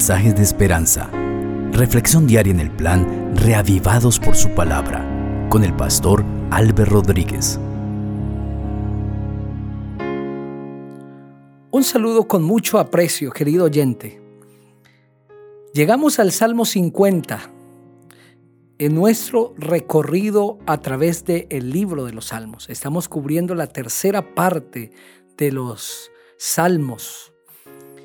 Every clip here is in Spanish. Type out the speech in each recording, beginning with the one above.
mensajes de esperanza. Reflexión diaria en el plan Reavivados por su palabra con el pastor Álvaro Rodríguez. Un saludo con mucho aprecio, querido oyente. Llegamos al Salmo 50 en nuestro recorrido a través del el libro de los Salmos. Estamos cubriendo la tercera parte de los Salmos.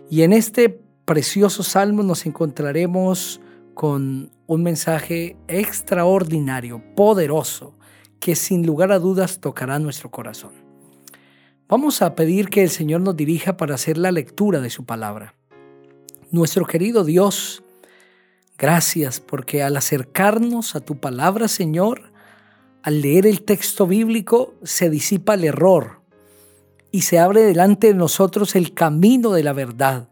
Y en este precioso Salmo nos encontraremos con un mensaje extraordinario, poderoso, que sin lugar a dudas tocará nuestro corazón. Vamos a pedir que el Señor nos dirija para hacer la lectura de su palabra. Nuestro querido Dios, gracias porque al acercarnos a tu palabra, Señor, al leer el texto bíblico se disipa el error y se abre delante de nosotros el camino de la verdad.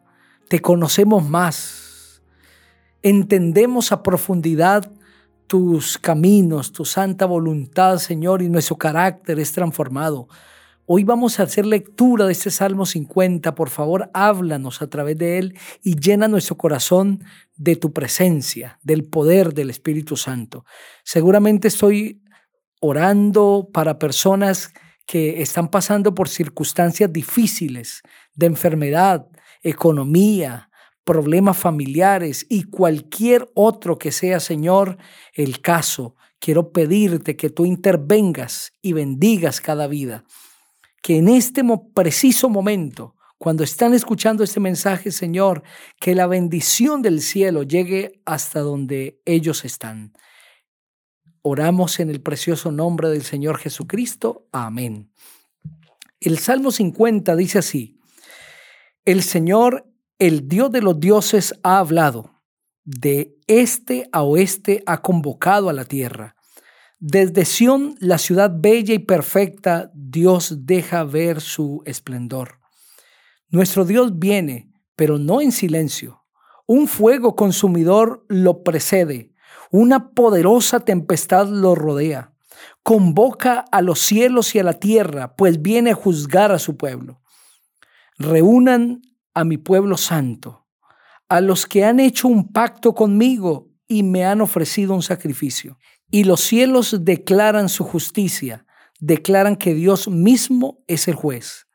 Te conocemos más, entendemos a profundidad tus caminos, tu santa voluntad, Señor, y nuestro carácter es transformado. Hoy vamos a hacer lectura de este Salmo 50. Por favor, háblanos a través de él y llena nuestro corazón de tu presencia, del poder del Espíritu Santo. Seguramente estoy orando para personas que están pasando por circunstancias difíciles de enfermedad, economía, problemas familiares y cualquier otro que sea, Señor, el caso. Quiero pedirte que tú intervengas y bendigas cada vida. Que en este preciso momento, cuando están escuchando este mensaje, Señor, que la bendición del cielo llegue hasta donde ellos están. Oramos en el precioso nombre del Señor Jesucristo. Amén. El Salmo 50 dice así, el Señor el Dios de los dioses ha hablado, de este a oeste ha convocado a la tierra. Desde Sión, la ciudad bella y perfecta, Dios deja ver su esplendor. Nuestro Dios viene, pero no en silencio. Un fuego consumidor lo precede, una poderosa tempestad lo rodea. Convoca a los cielos y a la tierra, pues viene a juzgar a su pueblo. Reúnan a mi pueblo santo, a los que han hecho un pacto conmigo y me han ofrecido un sacrificio. Y los cielos declaran su justicia, declaran que Dios mismo es el juez.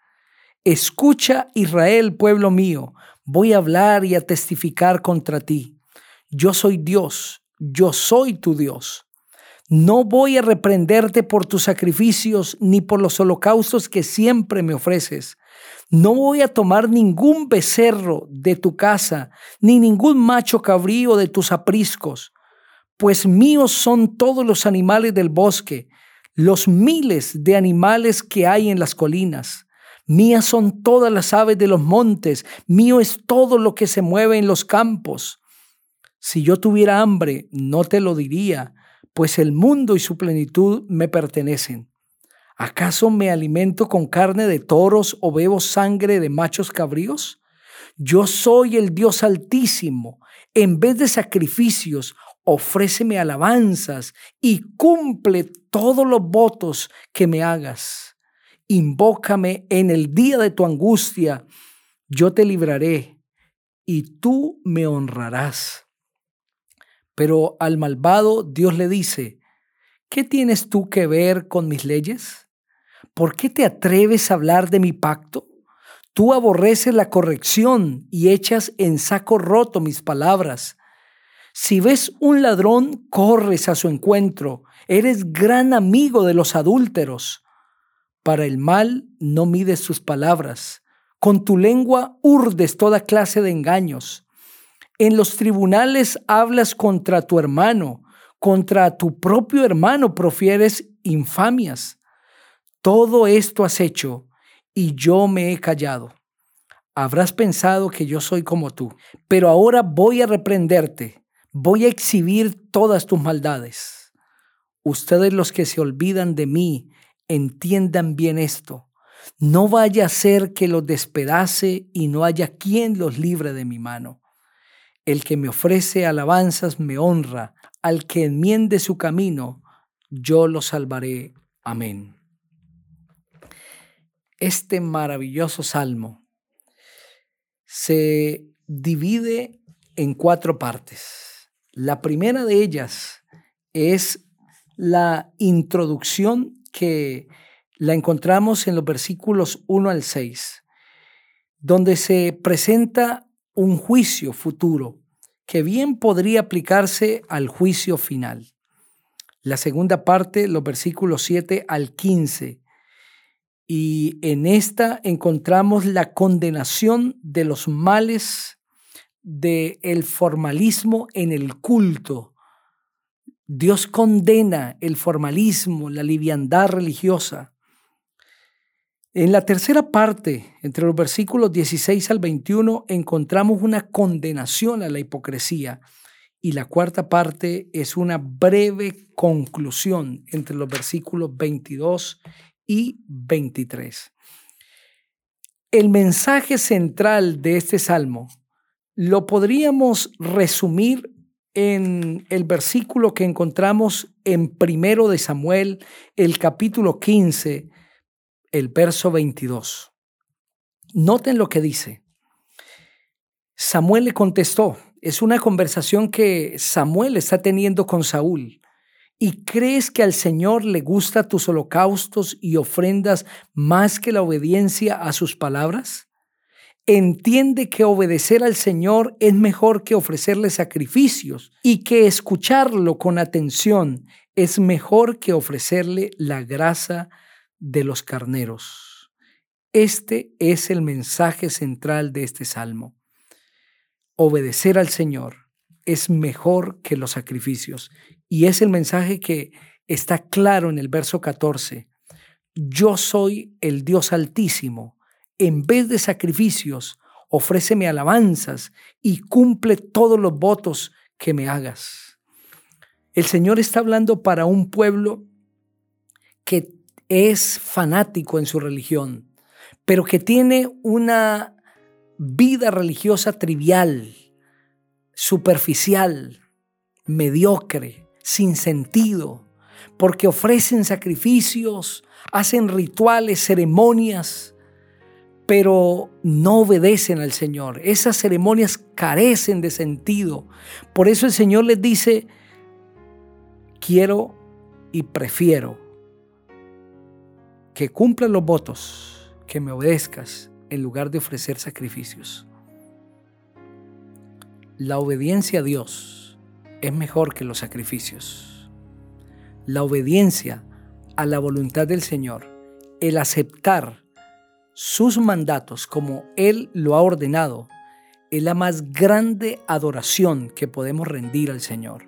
Escucha, Israel, pueblo mío, voy a hablar y a testificar contra ti. Yo soy Dios, yo soy tu Dios. No voy a reprenderte por tus sacrificios ni por los holocaustos que siempre me ofreces. No voy a tomar ningún becerro de tu casa, ni ningún macho cabrío de tus apriscos, pues míos son todos los animales del bosque, los miles de animales que hay en las colinas. Mías son todas las aves de los montes, mío es todo lo que se mueve en los campos. Si yo tuviera hambre, no te lo diría, pues el mundo y su plenitud me pertenecen. ¿Acaso me alimento con carne de toros o bebo sangre de machos cabríos? Yo soy el Dios altísimo. En vez de sacrificios, ofréceme alabanzas y cumple todos los votos que me hagas. Invócame en el día de tu angustia, yo te libraré y tú me honrarás. Pero al malvado Dios le dice, ¿qué tienes tú que ver con mis leyes? ¿Por qué te atreves a hablar de mi pacto? Tú aborreces la corrección y echas en saco roto mis palabras. Si ves un ladrón, corres a su encuentro. Eres gran amigo de los adúlteros. Para el mal no mides sus palabras. Con tu lengua urdes toda clase de engaños. En los tribunales hablas contra tu hermano, contra tu propio hermano profieres infamias. Todo esto has hecho y yo me he callado. Habrás pensado que yo soy como tú, pero ahora voy a reprenderte, voy a exhibir todas tus maldades. Ustedes los que se olvidan de mí, entiendan bien esto. No vaya a ser que los despedace y no haya quien los libre de mi mano. El que me ofrece alabanzas me honra, al que enmiende su camino, yo lo salvaré. Amén. Este maravilloso salmo se divide en cuatro partes. La primera de ellas es la introducción que la encontramos en los versículos 1 al 6, donde se presenta un juicio futuro que bien podría aplicarse al juicio final. La segunda parte, los versículos 7 al 15, y en esta encontramos la condenación de los males del el formalismo en el culto. Dios condena el formalismo, la liviandad religiosa. En la tercera parte, entre los versículos 16 al 21, encontramos una condenación a la hipocresía y la cuarta parte es una breve conclusión entre los versículos 22 y 23. El mensaje central de este salmo lo podríamos resumir en el versículo que encontramos en primero de Samuel, el capítulo 15, el verso 22. Noten lo que dice. Samuel le contestó, es una conversación que Samuel está teniendo con Saúl. ¿Y crees que al Señor le gusta tus holocaustos y ofrendas más que la obediencia a sus palabras? Entiende que obedecer al Señor es mejor que ofrecerle sacrificios y que escucharlo con atención es mejor que ofrecerle la grasa de los carneros. Este es el mensaje central de este salmo. Obedecer al Señor es mejor que los sacrificios. Y es el mensaje que está claro en el verso 14. Yo soy el Dios altísimo. En vez de sacrificios, ofréceme alabanzas y cumple todos los votos que me hagas. El Señor está hablando para un pueblo que es fanático en su religión, pero que tiene una vida religiosa trivial, superficial, mediocre, sin sentido, porque ofrecen sacrificios, hacen rituales, ceremonias, pero no obedecen al Señor. Esas ceremonias carecen de sentido. Por eso el Señor les dice, quiero y prefiero que cumplan los votos, que me obedezcas en lugar de ofrecer sacrificios. La obediencia a Dios es mejor que los sacrificios. La obediencia a la voluntad del Señor, el aceptar sus mandatos como Él lo ha ordenado, es la más grande adoración que podemos rendir al Señor.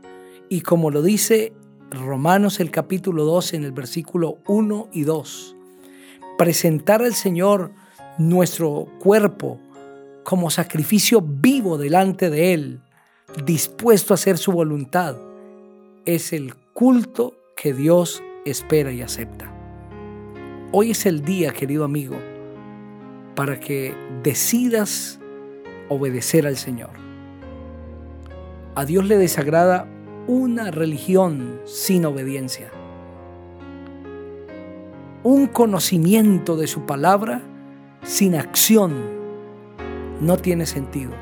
Y como lo dice Romanos el capítulo 12 en el versículo 1 y 2, presentar al Señor nuestro cuerpo como sacrificio vivo delante de Él, dispuesto a hacer su voluntad, es el culto que Dios espera y acepta. Hoy es el día, querido amigo, para que decidas obedecer al Señor. A Dios le desagrada una religión sin obediencia. Un conocimiento de su palabra sin acción no tiene sentido.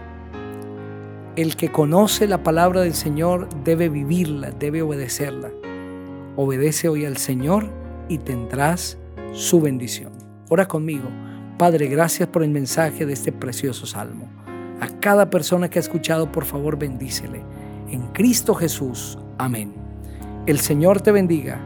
El que conoce la palabra del Señor debe vivirla, debe obedecerla. Obedece hoy al Señor y tendrás su bendición. Ora conmigo. Padre, gracias por el mensaje de este precioso salmo. A cada persona que ha escuchado, por favor, bendícele. En Cristo Jesús. Amén. El Señor te bendiga